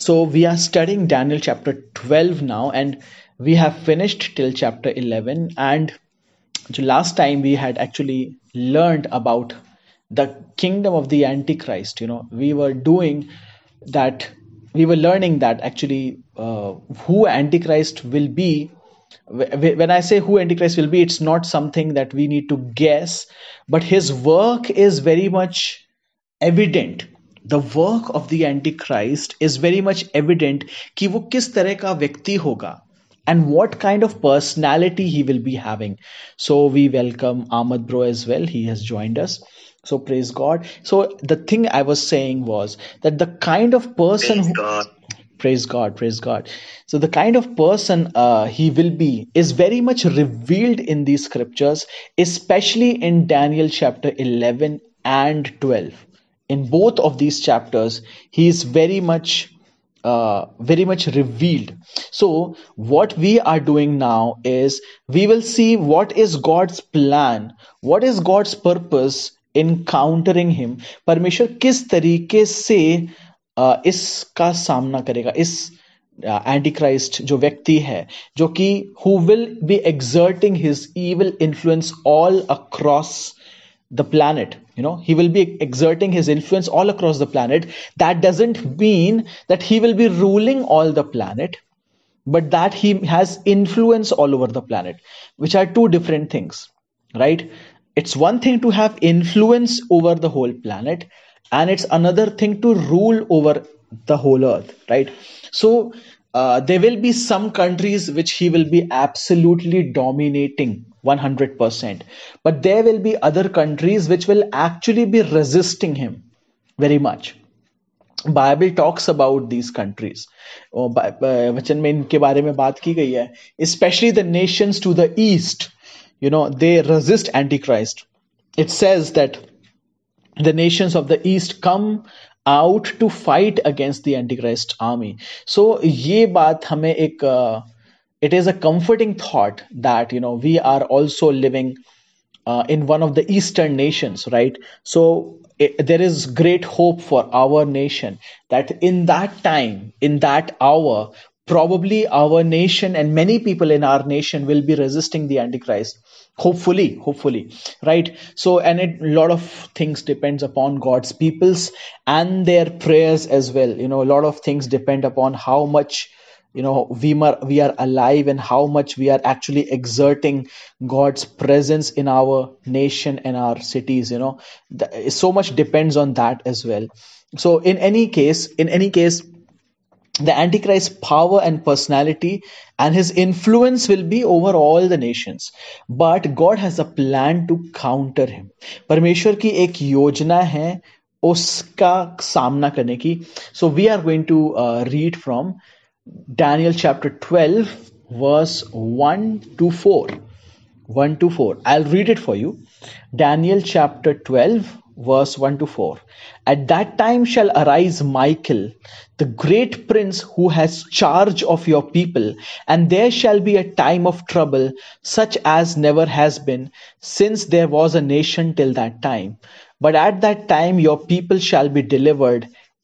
So we are studying Daniel chapter 12 now, and we have finished till chapter 11. And last time we had actually learned about the kingdom of the Antichrist. You know, we were doing that, we were learning that actually uh, who Antichrist will be. When I say who Antichrist will be, it's not something that we need to guess, but his work is very much evident the work of the antichrist is very much evident कि वो किस तरह का व्यक्ति होगा and what kind of personality he will be having so we welcome ahmad bro as well he has joined us so praise god so the thing i was saying was that the kind of person Praise who God. praise god praise god so the kind of person uh, he will be is very much revealed in these scriptures especially in daniel chapter 11 and 12 in both of these chapters he is very much uh, very much revealed so what we are doing now is we will see what is god's plan what is god's purpose in countering him परमेश्वर किस तरीके से uh, इसका सामना करेगा इस anti Christ जो व्यक्ति है जो कि who will B exerting his evil influence all across the planet you know he will be exerting his influence all across the planet. That doesn't mean that he will be ruling all the planet but that he has influence all over the planet which are two different things right? It's one thing to have influence over the whole planet and it's another thing to rule over the whole earth right? So uh, there will be some countries which he will be absolutely dominating 100% but there will be other countries which will actually be resisting him very much Bible talks about these countries वचन में इनके बारे में बात की गई है specially the Nations to the east you know they resist antichrist it says that the nations of the east come out to fight against the antichrist army so ये बात हमें एक uh, it is a comforting thought that you know we are also living uh, in one of the eastern nations right? So it, there is great hope for our nation that in that time in that hour probably our nation and many people in our nation will be resisting the antichrist. Hopefully hopefully right? So and it, a lot of things depends upon god's peoples and their prayers as well. You know a lot of things depend upon how much you know we are we are alive and how much we are actually exerting god's presence in our nation and our cities you know The- so much depends on that as well so in any case in any case the antichrist's power and personality and his influence will be over all the nations but god has a plan to counter him परमेश्वर की एक योजना है उसका सामना करने की so we are going to uh, read from daniel chapter 12 verse 1 to 4 1 to 4. I'll read it for you. Daniel chapter 12, verse 1 to 4. At that time shall arise Michael, the great prince who has charge of your people, and there shall be a time of trouble such as never has been since there was a nation till that time. But at that time your people shall be delivered,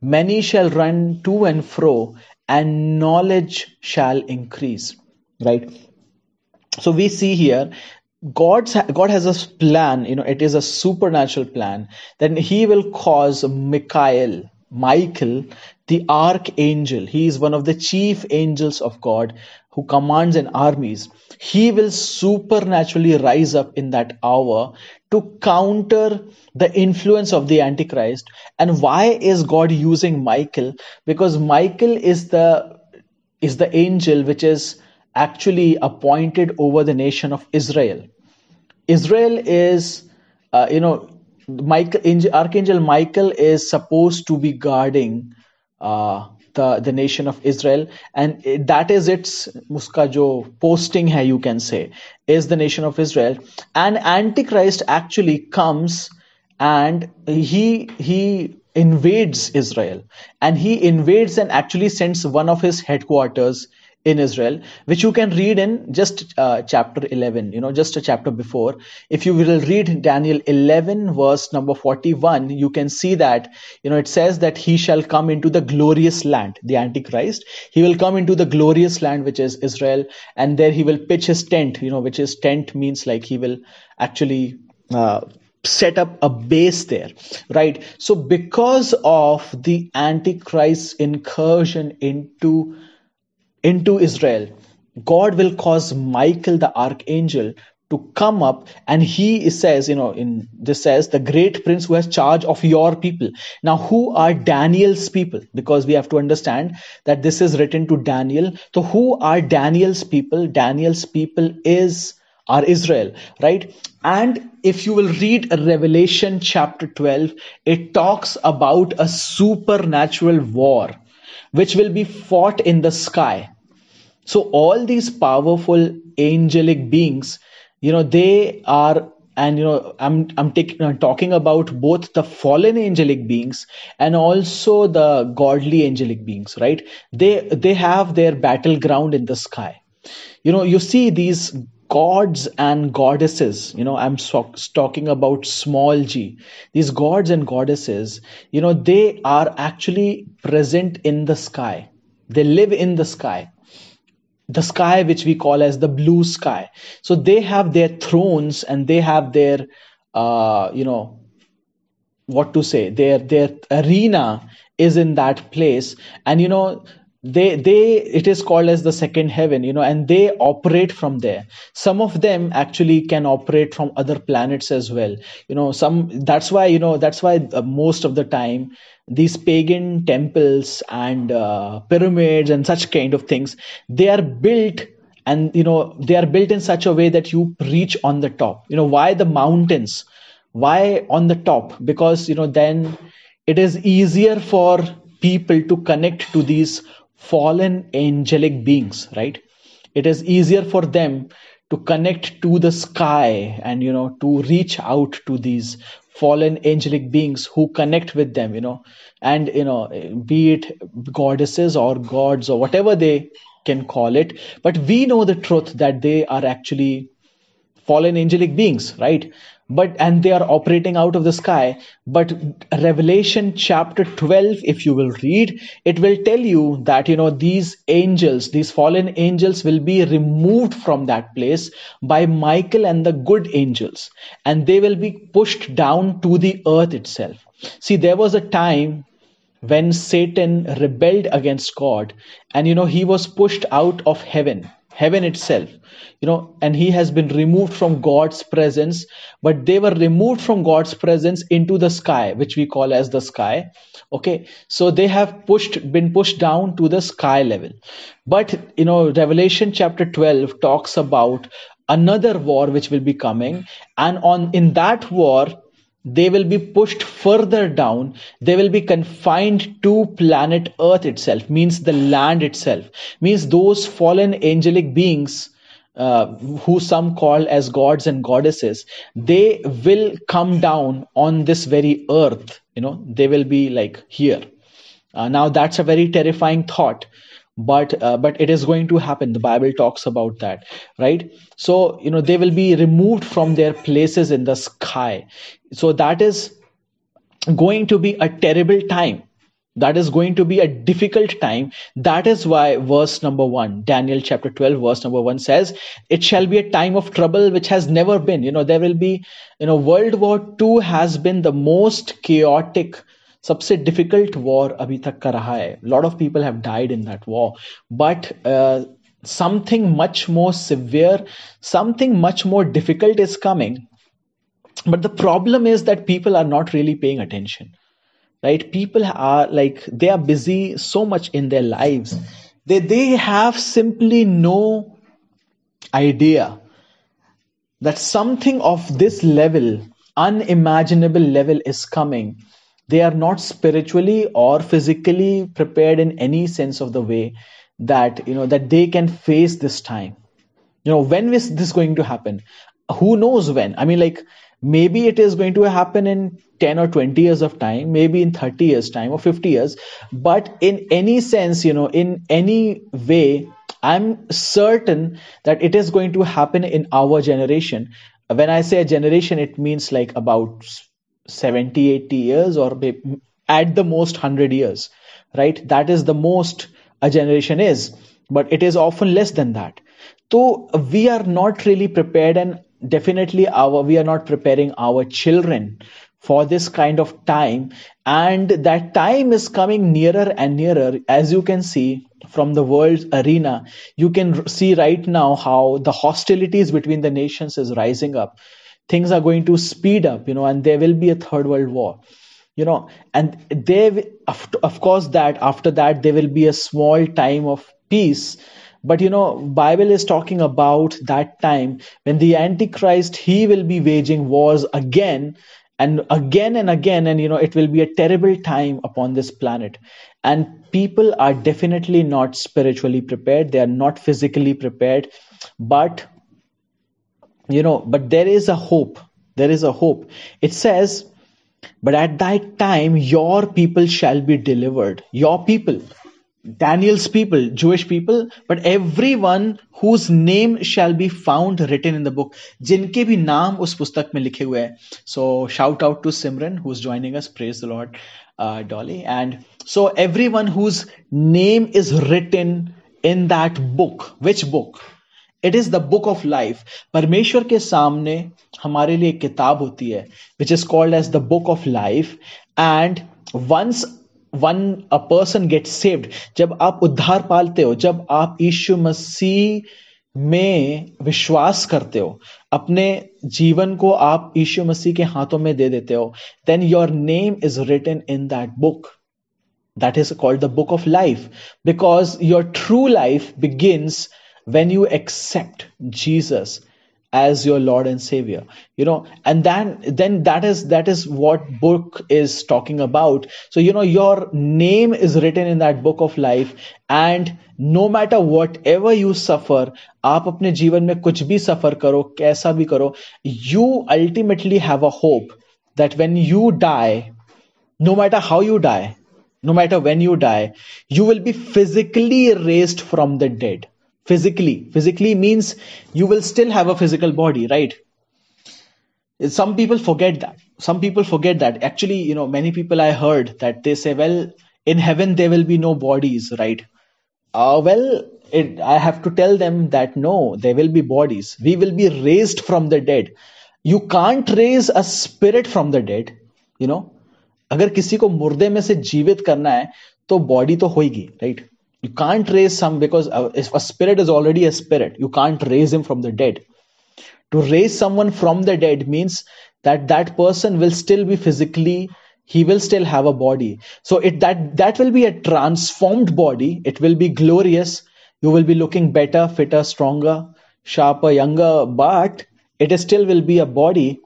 Many shall run to and fro, and knowledge shall increase. Right? so we see here god's god has a plan you know it is a supernatural plan then he will cause michael michael the archangel he is one of the chief angels of god who commands an armies he will supernaturally rise up in that hour to counter the influence of the antichrist and why is god using michael because michael is the is the angel which is actually appointed over the nation of Israel. Israel is, uh, you know, Michael, Archangel Michael is supposed to be guarding uh, the, the nation of Israel, and that is its muska jo posting hai, you can say, is the nation of Israel. And Antichrist actually comes and he he invades Israel, and he invades and actually sends one of his headquarters in Israel, which you can read in just uh, chapter 11, you know, just a chapter before. If you will read Daniel 11, verse number 41, you can see that, you know, it says that he shall come into the glorious land, the Antichrist. He will come into the glorious land, which is Israel, and there he will pitch his tent, you know, which is tent means like he will actually. Uh, set up a base there right so because of the antichrist's incursion into into Israel, God will cause Michael the archangel to come up and he says you know in this says the great prince who has charge of your people. Now who are daniel's people? Because we have to understand that this is written to daniel. So who are daniel's people? Daniel's people is are israel right? And if you will read revelation chapter 12 it talks about a supernatural war which will be fought in the sky so all these powerful angelic beings, you know, they are and you know i'm i'm taking I'm talking about both the fallen angelic beings and also the godly angelic beings right? They they have their battleground in the sky. You know you see these gods and goddesses you know i'm so, talking about small g. These gods and goddesses you know they are actually present in the sky. They live in the sky the sky which we call as the blue sky. So they have their thrones and they have their uh, you know what to say their their arena is in that place. And you know they they it is called as the second heaven you know and they operate from there. Some of them actually can operate from other planets as well. You know some that's why you know that's why uh, most of the time these pagan temples and uh, pyramids and such kind of things they are built and you know they are built in such a way that you reach on the top. You know why the mountains? Why on the top? Because you know then it is easier for people to connect to these fallen angelic beings right? It is easier for them to connect to the sky and you know to reach out to these fallen angelic beings who connect with them you know. And you know be it goddesses or gods or whatever they can call it. But we know the truth that they are actually fallen angelic beings right but and they are operating out of the sky. But revelation chapter 12 if you will read it will tell you that you know these angels these fallen angels will be removed from that place by michael and the good angels. And they will be pushed down to the earth itself. See there was a time when satan rebelled against god. And you know he was pushed out of heaven heaven itself you know and he has been removed from god's presence but they were removed from god's presence into the sky which we call as the sky okay? So they have pushed been pushed down to the sky level. But you know revelation chapter 12 talks about another war which will be coming and on in that war they will be pushed further down. They will be confined to planet earth itself means the land itself. Means those fallen angelic beings uh, who some call as gods and goddesses they will come down on this very earth. You know they will be like here. Uh, now that's a very terrifying thought but uh, but it is going to happen. The bible talks about that right? So you know they will be removed from their places in the sky. So that is going to be a terrible time. That is going to be a difficult time. That is why verse number 1 daniel chapter 12 verse number 1 says it shall be a time of trouble which has never been. You know there will be you know world war 2 has been the most chaotic सबसे difficult war अभी तक का रहा है lot of people have died in that war but something much more severe something much more difficult is coming but the problem is that people are not really paying attention right people are like they are busy so much in their lives they they have simply no idea that something of this level unimaginable level is coming they are not spiritually or physically prepared in any sense of the way that you know that they can face this time. You know when is this going to happen? Who knows when? I mean like maybe it is going to happen in 10 or 20 years of time maybe in 30 years time or 50 years but in any sense you know in any way i'm certain that it is going to happen in our generation. When i say a generation it means like about 70 80 years or at the most 100 years right? That is the most a generation is but it is often less than that. So we are not really prepared and definitely our we are not preparing our children for this kind of time. And that time is coming nearer and nearer. As you can see from the world arena you can see right now how the hostilities between the nations is rising up things are going to speed up you know and there will be a third world war you know and there of course that after that there will be a small time of peace. But you know bible is talking about that time when the antichrist he will be waging wars again and again and again and you know it will be a terrible time upon this planet. And people are definitely not spiritually prepared. They are not physically prepared. But you know but there is a hope there is a hope it says but at that time your people shall be delivered your people Daniel's people, Jewish people, but everyone whose name shall be found written in the book. जिनके भी नाम उस पुस्तक में लिखे हुए हैं. So shout out to Simran who's joining us. Praise the Lord, uh, Dolly. And so everyone whose name is written in that book. Which book? It is the book of life. परमेश्वर के सामने हमारे लिए एक किताब होती है which is called as the book of life And once one a person get saved जब आप उद्धार पालते हो, जब आप यीशु मसीह में विश्वास करते हो, अपने जीवन को आप यीशु मसीह के हाथों में दे देते हो then your name is written in that book that is called the book of life because your true life begins when you accept jesus as your lord and savior you know and then then that is that is what book is talking about so you know your name is written in that book of life and no matter whatever you suffer आप अपने जीवन में कुछ भी सफर करो कैसा भी करो you ultimately have a hope that when you die no matter how you die no matter when you die you will be physically raised from the dead physically physically means you will still have a physical body right some people forget that some people forget that actually you know many people i heard that they say well in heaven there will be no bodies right uh, well it, i have to tell them that no there will be bodies we will be raised from the dead you can't raise a spirit from the dead you know अगर किसी को मुर्दे में से जीवित करना है तो बॉडी तो होगी right You can't raise some because uh, if a spirit is already a spirit, you can't raise him from the dead. To raise someone from the dead means that that person will still be physically he will still have a body. So it that that will be a transformed body. It will be glorious. You will be looking better fitter stronger sharper younger but it still will be a body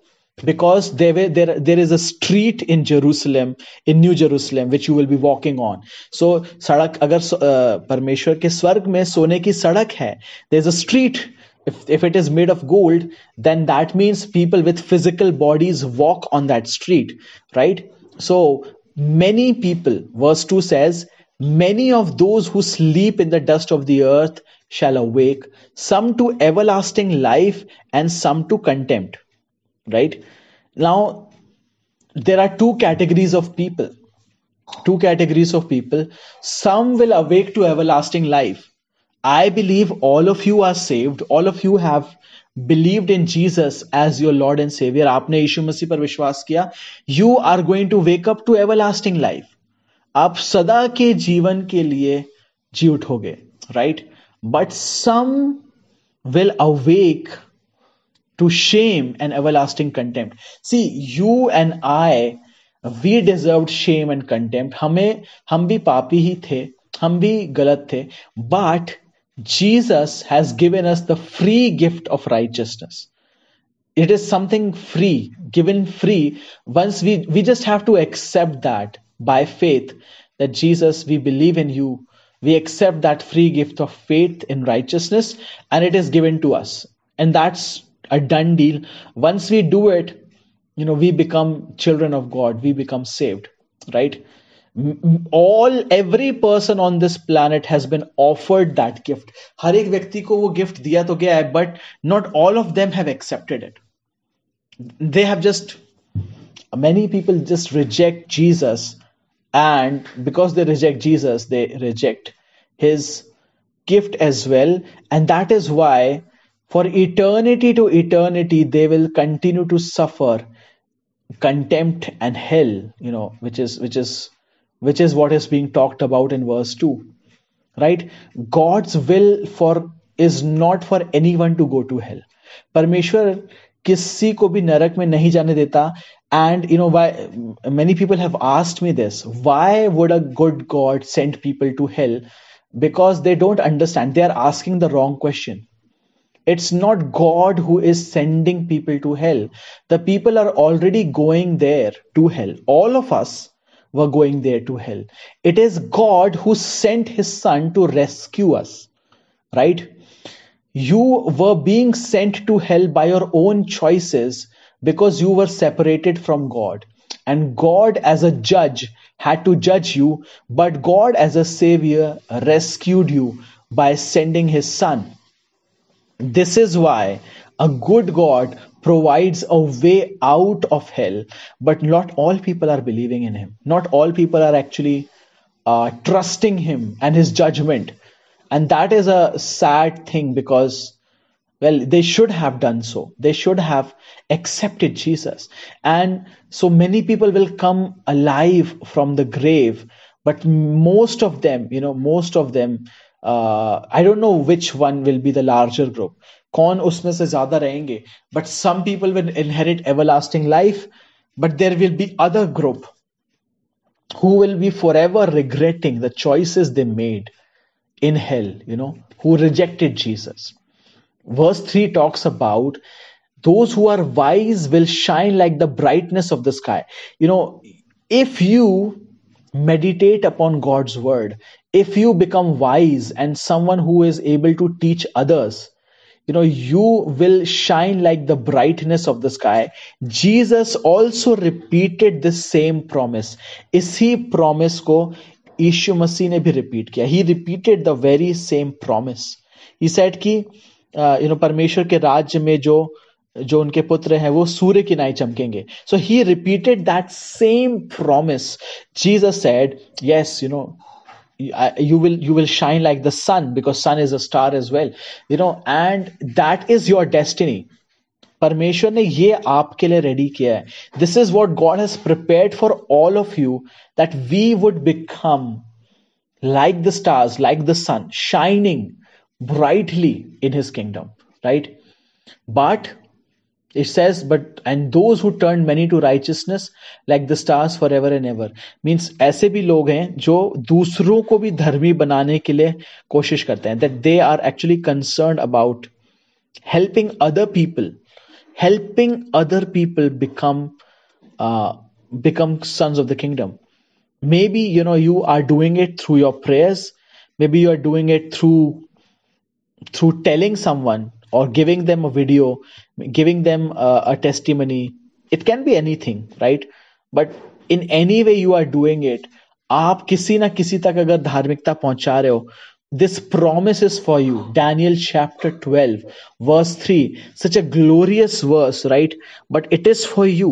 because there, were, there there is a street in Jerusalem in New Jerusalem which you will be walking on. So sadak agar uh, parmeshwar ke swarg mein sone ki sadak hai there is a street. If if it is made of gold then that means people with physical bodies walk on that street right? So many people verse 2 says many of those who sleep in the dust of the earth shall awake some to everlasting life and some to contempt right now there are two categories of people two categories of people some will awake to everlasting life i believe all of you are saved all of you have believed in jesus as your lord and savior आपने यीशु मसीह पर विश्वास किया you are going to wake up to everlasting life आप सदा के जीवन के लिए जी उठोगे right but some will awake to shame and everlasting contempt. See, you and I, we deserved shame and contempt. हमें हम भी पापी ही थे हम भी गलत थे but Jesus has given us the free gift of righteousness. it is something free given free once we we just have to accept that by faith that jesus we believe in you we accept that free gift of faith in righteousness and it is given to us and that's a done deal once we do it you know we become children of god we become saved right all every person on this planet has been offered that gift हर एक व्यक्ति को वो gift दिया तो गया है but not all of them have accepted it they have just many people just reject jesus and because they reject jesus they reject his gift as well and that is why for eternity to eternity they will continue to suffer contempt and hell you know which is which is which is what is being talked about in verse 2 right god's will for is not for anyone to go to hell परमेश्वर किसी को भी नरक में नहीं जाने देता and you know why many people have asked me this why would a good god send people to hell because they don't understand they are asking the wrong question it's not god who is sending people to hell the people are already going there to hell all of us were going there to hell it is god who sent his son to rescue us right you were being sent to hell by your own choices because you were separated from God. And God, as a judge, had to judge you, but God, as a savior, rescued you by sending his son. This is why a good God provides a way out of hell, but not all people are believing in him. Not all people are actually uh, trusting him and his judgment. And that is a sad thing because well they should have done so they should have accepted jesus and so many people will come alive from the grave but most of them you know most of them uh, i don't know which one will be the larger group कौन उसमें से ज्यादा रहेंगे but some people will inherit everlasting life but there will be other group who will be forever regretting the choices they made in hell you know who rejected jesus verse 3 talks about those who are wise will shine like the brightness of the sky you know if you meditate upon god's word if you become wise and someone who is able to teach others you know you will shine like the brightness of the sky jesus also repeated the same promise इसी promise को यीशु मसीह ने भी repeat किया he repeated the very same promise he said कि you know परमेश्वर के राज्य में जो जो उनके पुत्र हैं वो सूर्य की नाई चमकेंगे so he repeated that same promise Jesus said yes you know you will you will shine like the sun because sun is a star as well you know and that is your destiny परमेश्वर ने ये आपके लिए ready किया है this is what God has prepared for all of you that we would become like the stars, like the sun, shining brightly in his kingdom, right? But it says, but and those who turn many to righteousness like the stars forever and ever means ऐसे भी लोग हैं जो दूसरों को भी धर्मी बनाने के लिए कोशिश करते हैं that they are actually concerned about helping other people helping other people become uh, become sons of the kingdom maybe you know you are doing it through your prayers maybe you are doing it through through telling someone or giving them a video, giving them a, a testimony, it can be anything, right? But in any way you are doing it, आप किसी ना किसी तक अगर धार्मिकता पहुंचा रहे हो this promise is for you daniel chapter 12 verse 3 such a glorious verse right but it is for you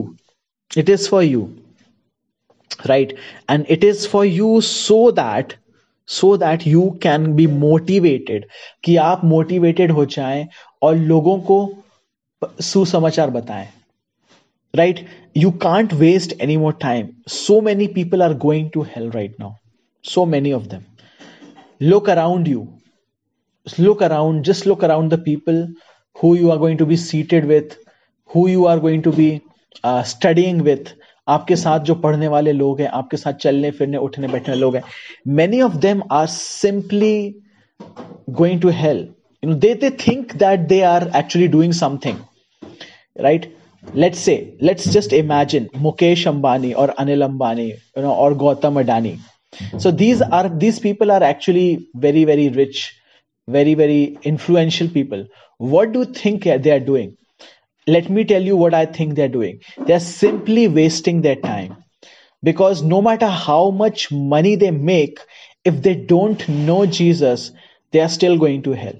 it is for you right and it is for you so that so that you can be motivated कि आप motivated हो जाएं और लोगों को सुसमाचार बताएं right you can't waste any more time so many people are going to hell right now so many of them look around you look around just look around the people who you are going to be seated with who you are going to be uh, studying with आपके साथ जो पढ़ने वाले लोग हैं, आपके साथ चलने, फिरने, उठने, बैठने लोग हैं many of them are simply going to hell you know they they think that they are actually doing something right let's say let's just imagine Mukesh Ambani और अनिल अंबानी यू नो और Gautam Adani so these are these people are actually very very rich very very influential people what do think they are doing let me tell you what i think they're doing they're simply wasting their time because no matter how much money they make if they don't know jesus they are still going to hell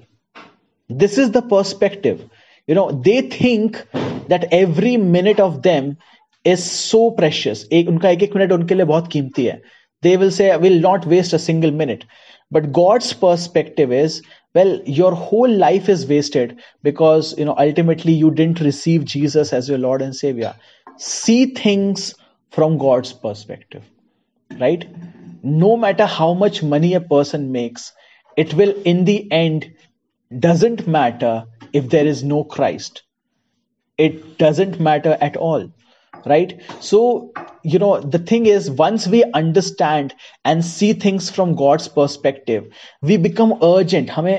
this is the perspective you know they think that every minute of them is so precious एक उनका एक एक minute उनके लिए बहुत कीमती है they will say I will not waste a single minute but god's perspective is well your whole life is wasted because you know ultimately you didn't receive jesus as your lord and savior. See things from god's perspective right? No matter how much money a person makes it will in the end doesn't matter if there is no christ. It doesn't matter at all right so you know the thing is once we understand and see things from god's perspective we become urgent hame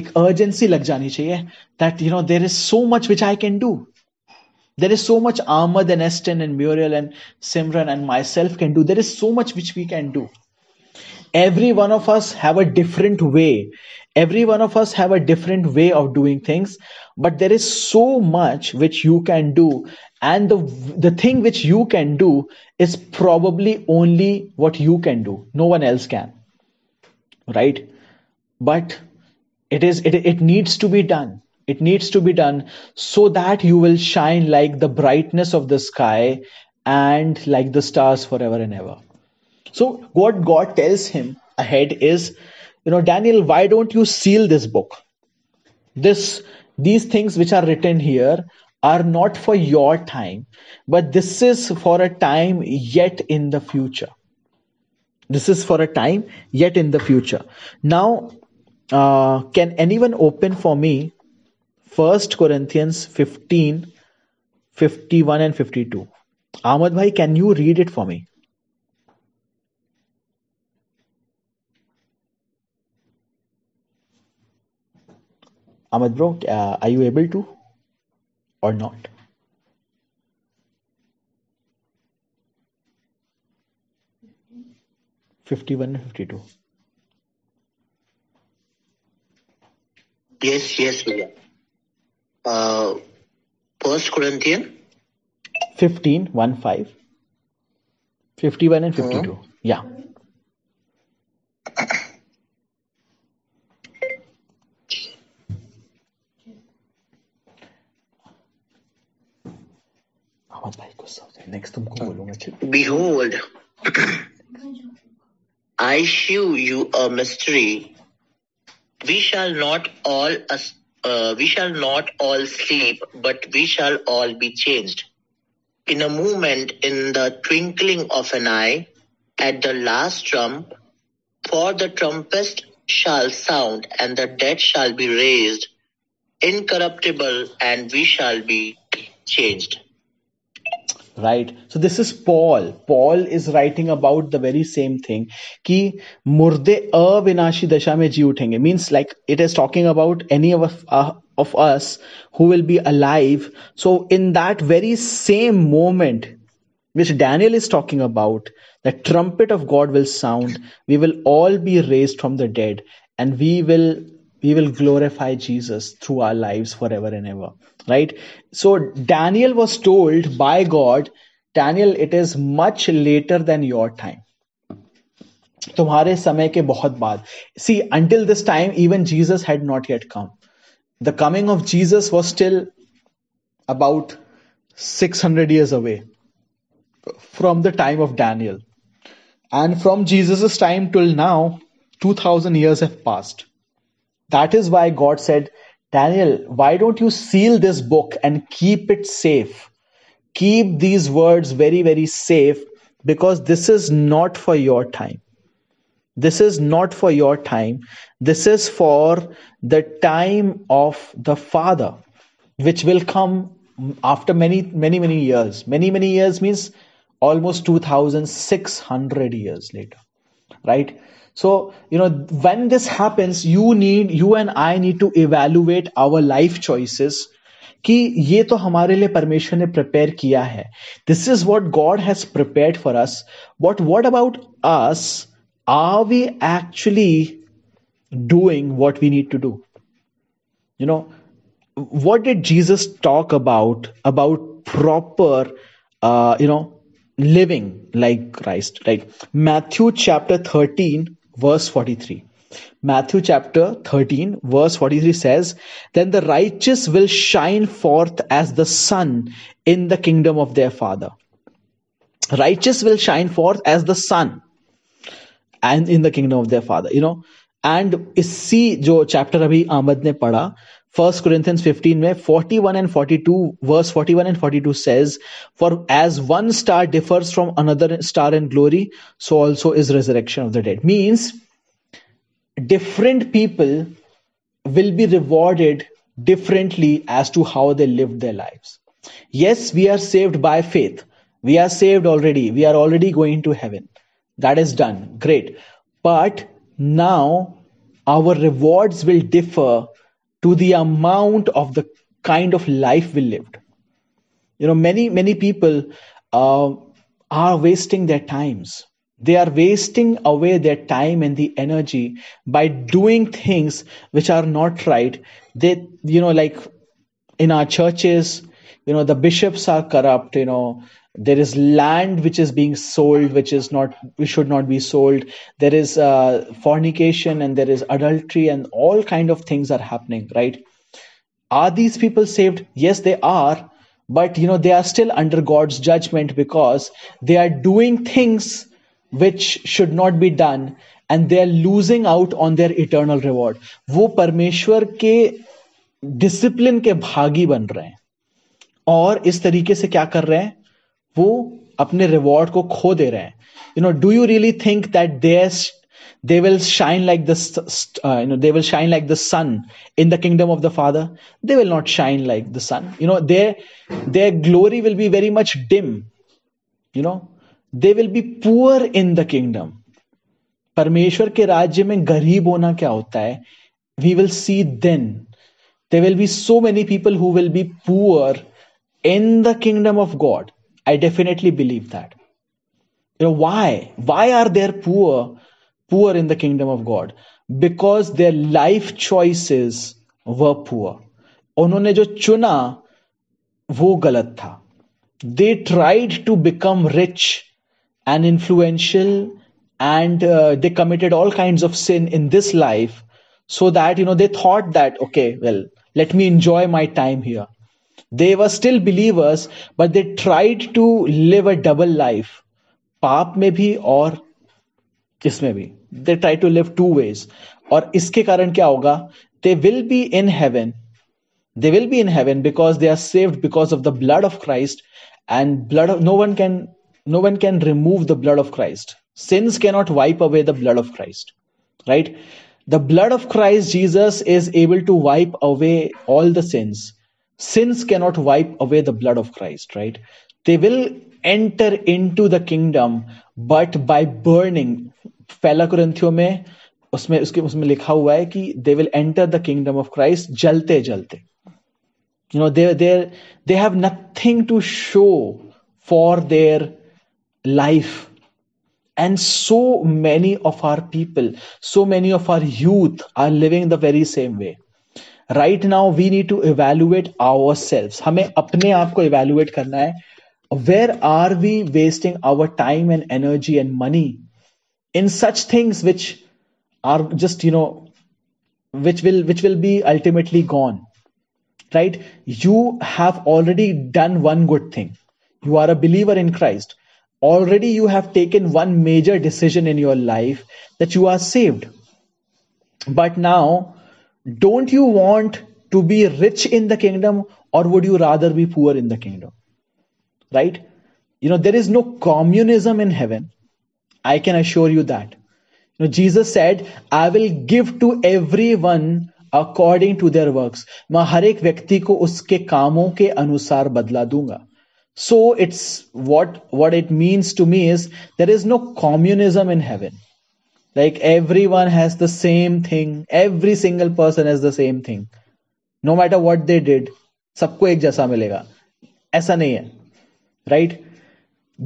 ek urgency lag jani chahiye that you know there is so much which i can do there is so much armor than Eston and Muriel and Simran and myself can do. There is so much which we can do. Every one of us have a different way. Every one of us have a different way of doing things, but there is so much which you can do and the the thing which you can do is probably only what you can do. No one else can. Right? But it is it, it needs to be done. It needs to be done so that you will shine like the brightness of the sky and like the stars forever and ever. So what god tells him ahead is you know daniel why don't you seal this book? This these things which are written here are not for your time, but this is for a time yet in the future. This is for a time yet in the future. Now, uh, can anyone open for me First Corinthians 15, 51 and 52? Ahmad bhai, can you read it for me? Ahmad bro, uh, are you able to? Or not. Fifty-one and fifty-two. Yes, yes, Vijay. Uh, First Corinthian. 15, 1 5. 51 and 52. Uh-huh. Yeah. Next तुमको बोलूंगा Behold, I shew you a mystery. We shall not all uh, we shall not all sleep, but we shall all be changed. In a moment, in the twinkling of an eye, at the last trump, for the trumpet shall sound, and the dead shall be raised, incorruptible, and we shall be changed right? So this is paul. Paul is writing about the very same thing ki murde avinashi dasha mein ji uthenge. Means like it is talking about any of uh, of us who will be alive. So in that very same moment which daniel is talking about the trumpet of god will sound. We will all be raised from the dead and we will we will glorify jesus through our lives forever and ever right so daniel was told by god daniel it is much later than your time तुम्हारे समय के बहुत बाद see until this time even jesus had not yet come the coming of jesus was still about 600 years away from the time of daniel and from jesus' time till now 2000 years have passed that is why god said Daniel, why don't you seal this book and keep it safe? Keep these words very, very safe because this is not for your time. This is not for your time. This is for the time of the Father, which will come after many, many, many years. Many, many years means almost 2600 years later, right? So, you know, when this happens, you need, you and I need to evaluate our life choices. कि ये तो हमारे लिए परमेश्वर ने prepare किया है this is what God has prepared for us what what about us are we actually doing what we need to do you know what did jesus talk about about proper uh, you know living like christ like matthew chapter 13 verse 43 Matthew chapter 13, verse 43 says, Then the righteous will shine forth as the sun in the kingdom of their Father. Righteous will shine forth as the sun and in the kingdom of their Father. You know, and इसी जो chapter अभी आमद ने पढ़ा First Corinthians 15 में 41 and 42 verse 41 and 42 says for as one star differs from another star in glory so also is resurrection of the dead means different people will be rewarded differently as to how they lived their lives. Yes, we are saved by faith. We are saved already. We are already going to heaven. That is done. Great. But now our rewards will differ to the amount of the kind of life we lived. You know, many, many people uh, are wasting their times they are wasting away their time and the energy by doing things which are not right they you know like in our churches you know the bishops are corrupt you know there is land which is being sold which is not which should not be sold there is uh, fornication and there is adultery and all kind of things are happening right are these people saved yes they are but you know they are still under god's judgment because they are doing things which should not be done and they are losing out on their eternal reward वो परमेश्वर के discipline के भागी बन रहे हैं और इस तरीके से क्या कर रहे हैं वो अपने रिवॉर्ड को खो दे रहे हैं you know do you really think that there they will shine like the uh, you know they will shine like the sun in the kingdom of the father they will not shine like the sun you know their their glory will be very much dim you know they will be poor in the kingdom परमेश्वर के राज्य में गरीब होना क्या होता है we will see then they will be so many people who will be poor in the kingdom of God I definitely believe that you know why Y are there poor poor in the kingdom of God because their life choices व poor उन्होंने जो चुना वो गलत था they tried to become rich and influential and uh, they committed all kinds of sin in this life so that you know they thought that okay well let me enjoy my time here they were still believers but they tried to live a double life पाप में भी और किसमें भी they try to live two ways और इसके कारण क्या होगा they will be in haven they will be in heaven because they are saved because of the blood of christ and blood of no one can no one can remove the blood of Christ. Sins cannot wipe away the blood of Christ, right? The blood of Christ Jesus is able to wipe away all the sins. Sins cannot wipe away the blood of Christ, right? They will enter into the kingdom, but by burning. पहला कुरंथियों में उसमें उसके उसमें लिखा हुआ है कि they will enter the kingdom of Christ जलते जलते you know they they they have nothing to show for their life. And so many of our people, so many of our youth are living the very same way. Right now, we need to evaluate ourselves. हमें अपने आप को evaluate करना है. Where are we wasting our time and energy and money in such things which are just, you know, which will which will be ultimately gone right you have already done one good thing you are a believer in christ already you have taken one major decision in your life that you are saved. But now, don't you want to be rich in the kingdom or would you rather be poor in the kingdom? Right? You know, there is no communism in heaven. I can assure you that. You know, Jesus said, I will give to everyone according to their works. मैं हर एक व्यक्ति को उसके कामों के अनुसार बदला दूंगा so it's what what it means to me is there is no communism in heaven like everyone has the same thing every single person has the same thing no matter what they did सबको एक जैसा मिलेगा ऐसा नहीं है right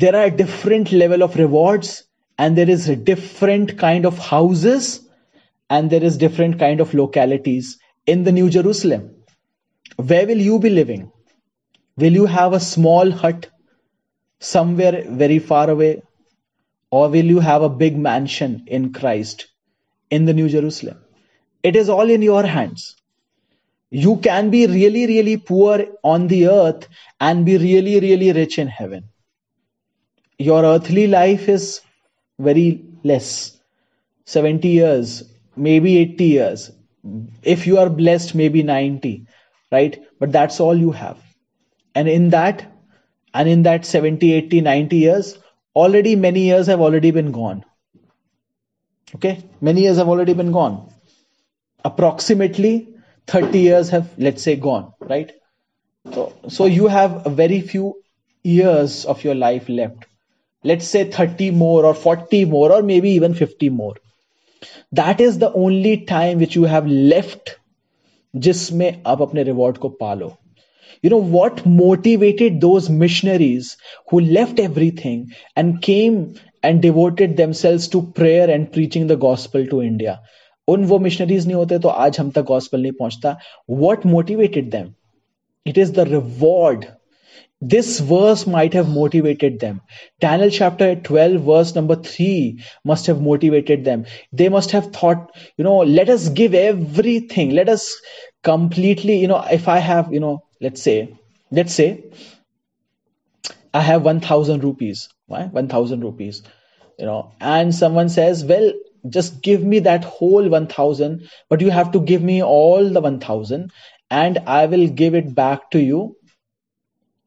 there are different level of rewards and there is different kind of houses and there is different kind of localities in the new jerusalem where will you be living will you have a small hut somewhere very far away Or will you have a big mansion in christ in the new jerusalem? It is all in your hands. You can be really really poor on the earth and be really really rich in heaven. Your earthly life is very less. 70 years maybe 80 years. If you are blessed maybe 90 right? But that's all you have. And in that and in that 70 80 90 years already many years have already been gone okay many years have already been gone approximately 30 years have let's say gone right so so you have a very few years of your life left let's say 30 more or 40 more or maybe even 50 more that is the only time which you have left जिसमें आप अपने reward को पालो you know what motivated those missionaries who left everything and came and devoted themselves to prayer and preaching the gospel to india उन वो missionaries नहीं होते तो आज हम तक गॉस्पल नहीं पहुंचता what motivated them it is the reward this verse might have motivated them. Daniel chapter 12, verse number 3 must have motivated them. They must have thought, you know, let us give everything. Let us completely, you know, if I have, you know, let's say, let's say, I have 1000 rupees, right? 1000 rupees, you know, and someone says, well, just give me that whole 1000, but you have to give me all the 1000 and I will give it back to you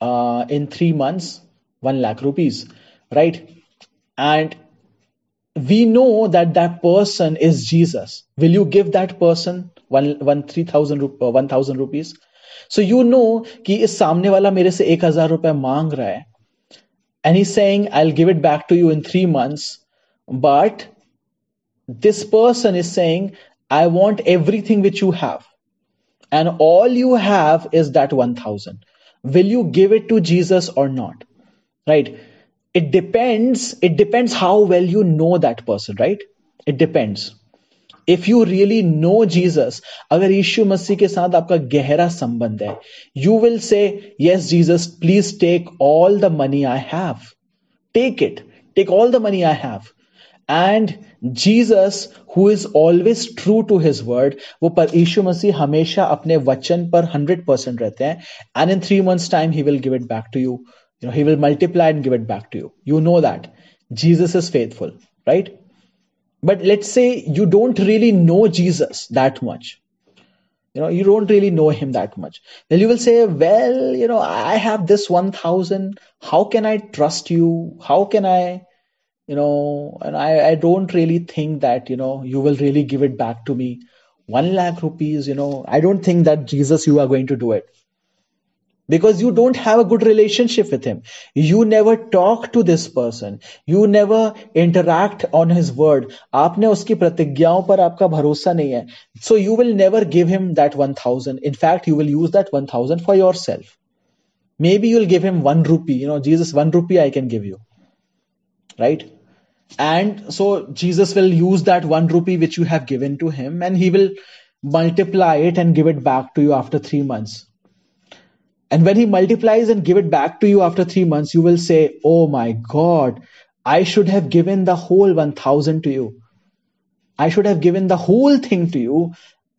uh, in three months 1 lakh rupees right and we know that that person is jesus will you give that person one one three thousand uh, one thousand rupees so you know कि इस सामने वाला मेरे से एक हजार रुपए मांग रहा है and he's saying i'll give it back to you in three months but this person is saying i want everything which you have and all you have is that 1000 will you give it to jesus or not right it depends it depends how well you know that person right it depends if you really know Jesus, agar Yishu Masih ke saath aapka gehra sambandh hai, you will say, yes, Jesus, please take all the money I have. Take it. Take all the money I have. And Jesus, who is always true to his word, वो पर यीशु मसीह हमेशा अपने वचन पर 100% रहते हैं and in three months time he will give it back to you you know he will multiply and give it back to you you know that jesus is faithful right but let's say you don't really know jesus that much. You know you don't really know him that much. Then you will say well you know i have this 1000 how can i trust you? How can i you know and I, I don't really think that you know you will really give it back to me. One lakh rupees you know i don't think that jesus you are going to do it because you don't have a good relationship with him. You never talk to this person. You never interact on his word. आपने उसकी प्रतिज्ञाओं पर आपका भरोसा नहीं है. so you will never give him that 1000 in fact you will use that 1000 for yourself. Maybe you'll give him 1 rupee. You know jesus 1 rupee i can give you. Right? And so jesus will use that 1 rupee which you have given to him and he will multiply it and give it back to you after 3 months and when he multiplies and give it back to you after 3 months you will say oh my god i should have given the whole 1000 to you i should have given the whole thing to you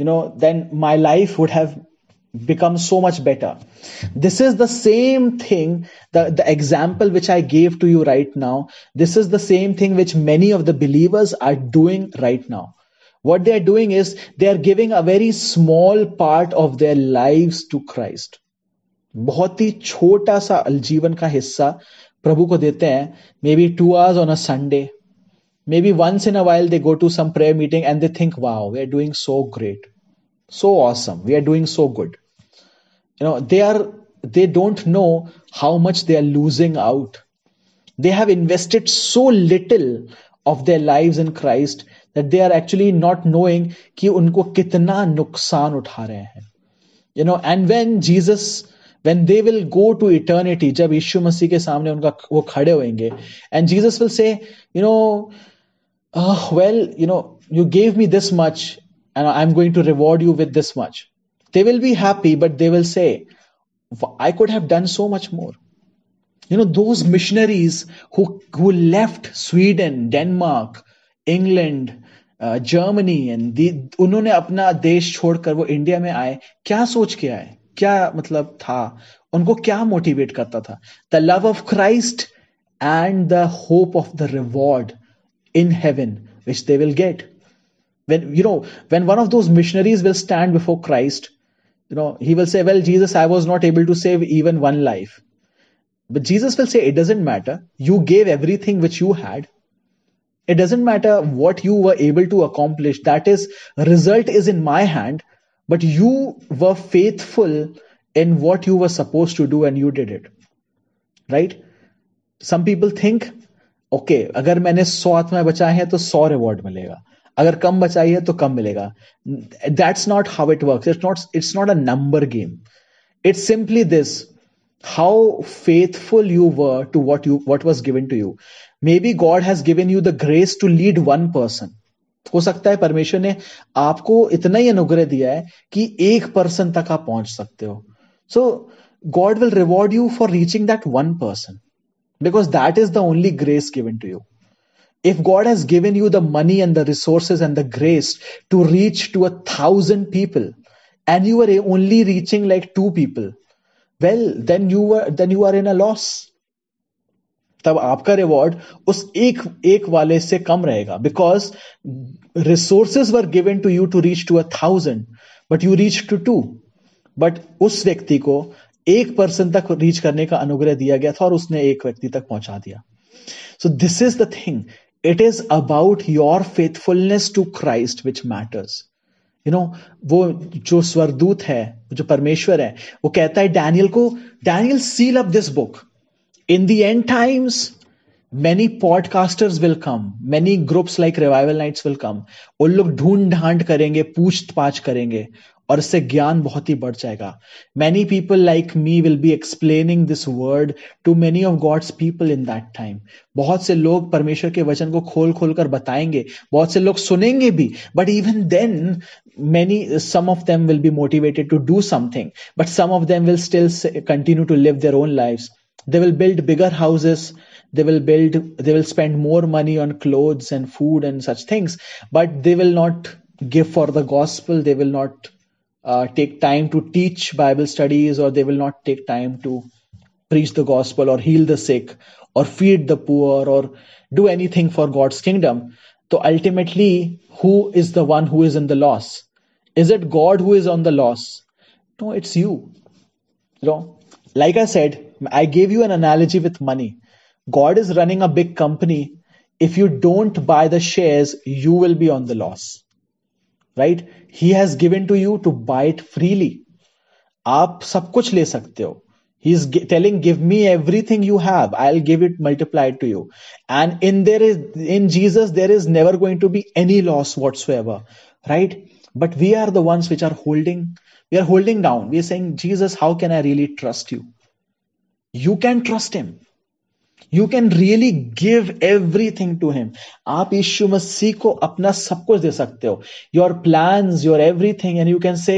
you know then my life would have become so much better. This is the same thing, the, the example which I gave to you right now. This is the same thing which many of the believers are doing right now. What they are doing is they are giving a very small part of their lives to Christ. बहुत ही छोटा सा अलजीवन का हिस्सा प्रभु को देते हैं। Maybe two hours on a Sunday maybe once in a while they go to some prayer meeting and they think wow we are doing so great so awesome we are doing so good you know they are they don't know how much they are losing out they have invested so little of their live in Christ that they are actually not knowing कि उनको कितना नुकसान उठा रहे हैं। You know and when Jesus when they will go to eternity जब यीशु मसीह के सामने उनका वो खड़े होंगे and Jesus will say you know oh, well you know you gave me this much and I'm going to reward you with this much they will be happy but they will say I could have done so much more you know those missionaries who who left Sweden Denmark England Germany and उन्होंने अपना देश छोड़कर वो India में आए क्या सोच के आए क्या मतलब था उनको क्या मोटिवेट करता था the love of Christ and the hope of the reward in heaven which they will get when you know when one of those missionaries will stand before christ you know he will say well jesus i was not able to save even one life but jesus will say it doesn't matter you gave everything which you had it doesn't matter what you were able to accomplish that is result is in my hand but you were faithful in what you were supposed to do and you did it right some people think okay अगर मैंने सौ आत्माएं बचाए हैं तो सौ reward मिलेगा अगर कम बचाई है तो कम मिलेगा that's not how it work it's not it's not a number game it's simply this how faithful you were to what you what was given to you maybe god has given you the grace to lead one person हो सकता है परमेश्वर ने आपको इतना ही अनुग्रह दिया है कि एक पर्सन तक आप पहुँच सकते हो। So God will reward you for reaching that one person because that is the only grace given to you if God has given you the money and the resources and the grace to reach to a thousand people and you are only reaching like two people well then you then you are in a loss तब आपका reward उस एक एक वाले से कम रहेगा। Because resources were given to you to reach to a thousand but you reach to two but उस व्यक्ति को एक पर्सन तक रीच करने का अनुग्रह दिया गया था और उसने एक व्यक्ति तक पहुँचा दिया। So this is the thing it is about your faithfulness to Christ which matters you know वो जो स्वरदूत है, जो परमेश्वर है, वो कहता है डैनियल को Daniel seal up this book in the end times many podcasters will come many groups like revival nights will come वो लोग ढूंढ ढांड करेंगे पूछ पाछ करेंगे और इससे ज्ञान बहुत ही बढ़ जाएगा many people like me will be explaining this word to many of God's people in that time बहुत से लोग परमेश्वर के वचन को खोल खोल कर बताएंगे बहुत से लोग सुनेंगे भी but even then many some of them will be motivated to do something but some of them will still continue to live their own lives they will build bigger houses. They will build they will spend more money on clothes and food and such things but they will not give for the gospel. They will not uh, take time to teach bible studies or they will not take time to preach the gospel or heal the sick or feed the poor or do anything for god's kingdom. So ultimately who is the one who is in the loss? Is it god who is on the loss? No it's you. You know like i said I gave you an analogy with money. God is running a big company. If you don't buy the shares, you will be on the loss. Right? He has given to you to buy it freely. आप सब कुछ ले सकते हो he is telling give me everything you have i'll give it multiplied to you and in there is in jesus there is never going to be any loss whatsoever right but we are the ones which are holding we are holding down we are saying jesus how can i really trust you you can trust him you can really give everything to him आप यीशु मसीह को अपना सब कुछ दे सकते हो your plans your everything and you can say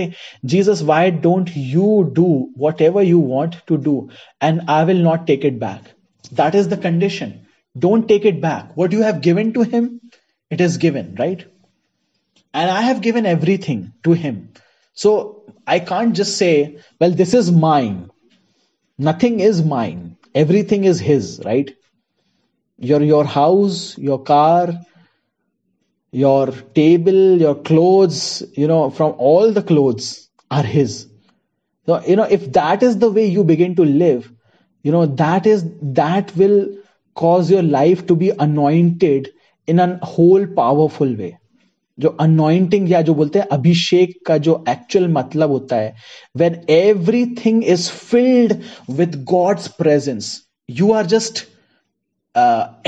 Jesus why don't you do whatever you want to do and I will not take it back that is the condition don't take it back what you have given to him it is given right and I have given everything to him so I can't just say well this is mine nothing is mine. Everything is his right? Your your house your car your table your clothes you know from all the clothes are his. So you know if that is the way you begin to live you know that is that will cause your life to be anointed in a whole powerful way जो anointing या जो बोलते हैं अभिषेक का जो actual मतलब होता है when everything is filled with God's presence you are just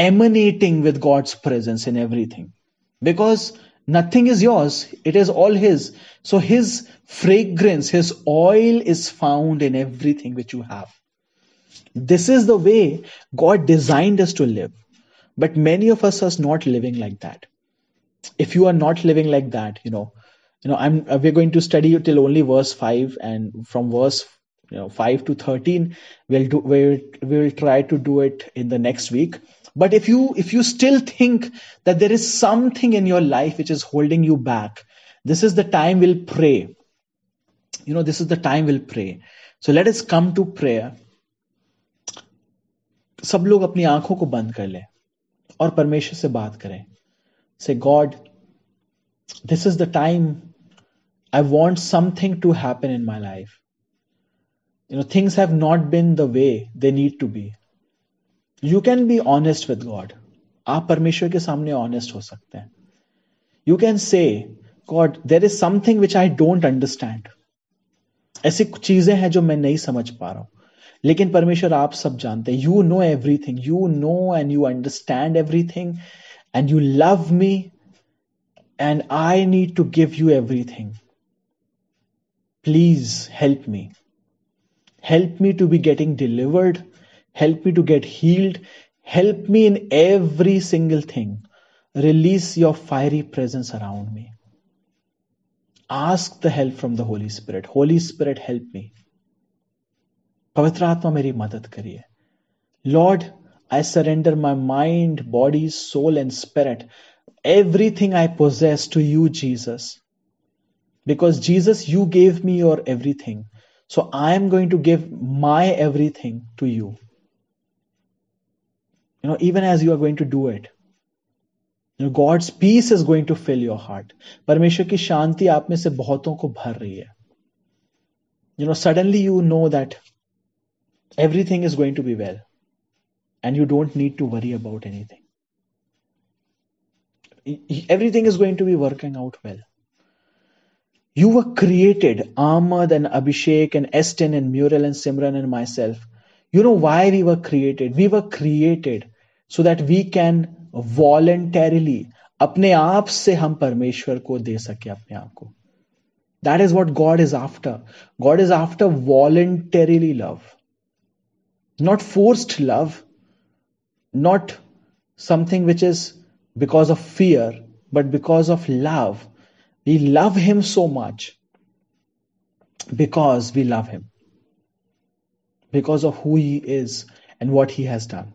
emanating with God's presence in everything. Because Nothing is yours, it is all His. So His fragrance, His oil is found in everything which you have. This is the way God designed us to live. But many of us are not living like that. If you are not living like that, you know, you know, I'm we're going to study till only verse five, and from verse you know 5 to 13 we'll do we'll, we'll try to do it in the next week but if you if you still think that there is something in your life which is holding you back this is the time we'll pray you know this is the time we'll pray so let us come to prayer सब लोग अपनी आंखों को बंद कर लें और परमेश्वर से बात करें से God this is the time I want something to happen in my life you know things have not been the way they need to be you can be honest with god आप परमेश्वर के सामने honest हो सकते हैं you can से God there is something which I don't understand ऐसी चीजें हैं जो मैं नहीं समझ पा रहा हूं लेकिन परमेश्वर आप सब जानते हैं you know everything you know and you understand everything and you love me and I need to give you everything please help me Help me to be getting delivered. Help me to get healed. Help me in every single thing. Release your fiery presence around me. Ask the help from the Holy Spirit. Holy Spirit, help me. पवित्र आत्मा मेरी मदद करिए Lord I surrender my mind body soul and spirit everything I possess to you, Jesus. Because Jesus, you gave me your everything. So I am going to give my everything to you. You know, even as you are going to do it. You know, God's peace is going to fill your heart. परमेश्वर की शांति आप में से बहुतों को भर रही है. You know, suddenly you know that everything is going to be well. And you don't need to worry about anything. Everything is going to be working out well. You were created, Ahmad and Abhishek and Estin and Muriel and Simran and myself. You know why we were created? We were created so that we can voluntarily अपने आप से हम परमेश्वर को दे सके अपने आप को that is what God is after God is after voluntarily love not forced love, not something which is because of fear, but because of love we love Him so much because we love Him, because of who He is and what He has done.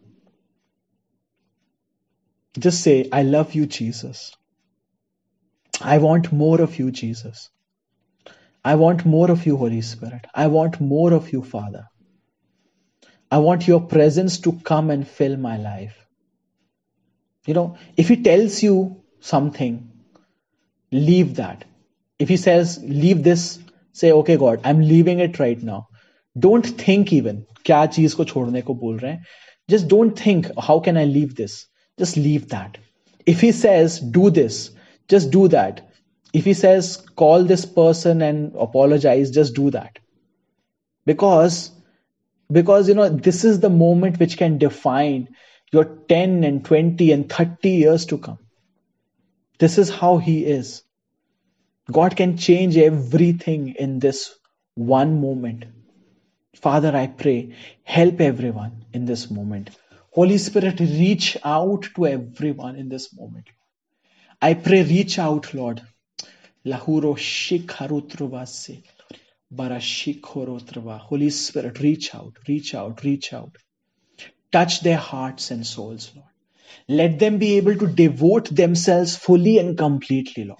Just say, I love you, Jesus. I want more of you, Jesus. I want more of you, Holy Spirit. I want more of you, Father. I want your presence to come and fill my life. You know, if He tells you something, leave that. If he says, leave this, say, okay, God, I'm leaving it right now. Don't think even, kya cheez ko chhodne ko bol rahe Just don't think, how can I leave this? Just leave that. If he says, do this, just do that. If he says, call this person and apologize, just do that. Because, because, you know, this is the moment which can define your 10 and 20 and 30 years to come. This is how He is. God can change everything in this one moment. Father, I pray, help everyone in this moment. Holy Spirit, reach out to everyone in this moment. I pray, reach out, Lord. Lahuro shikharutruvase. Holy Spirit, reach out, reach out, reach out. Touch their hearts and souls, Lord. Let them be able to devote themselves fully and completely, Lord.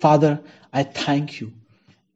Father, I thank you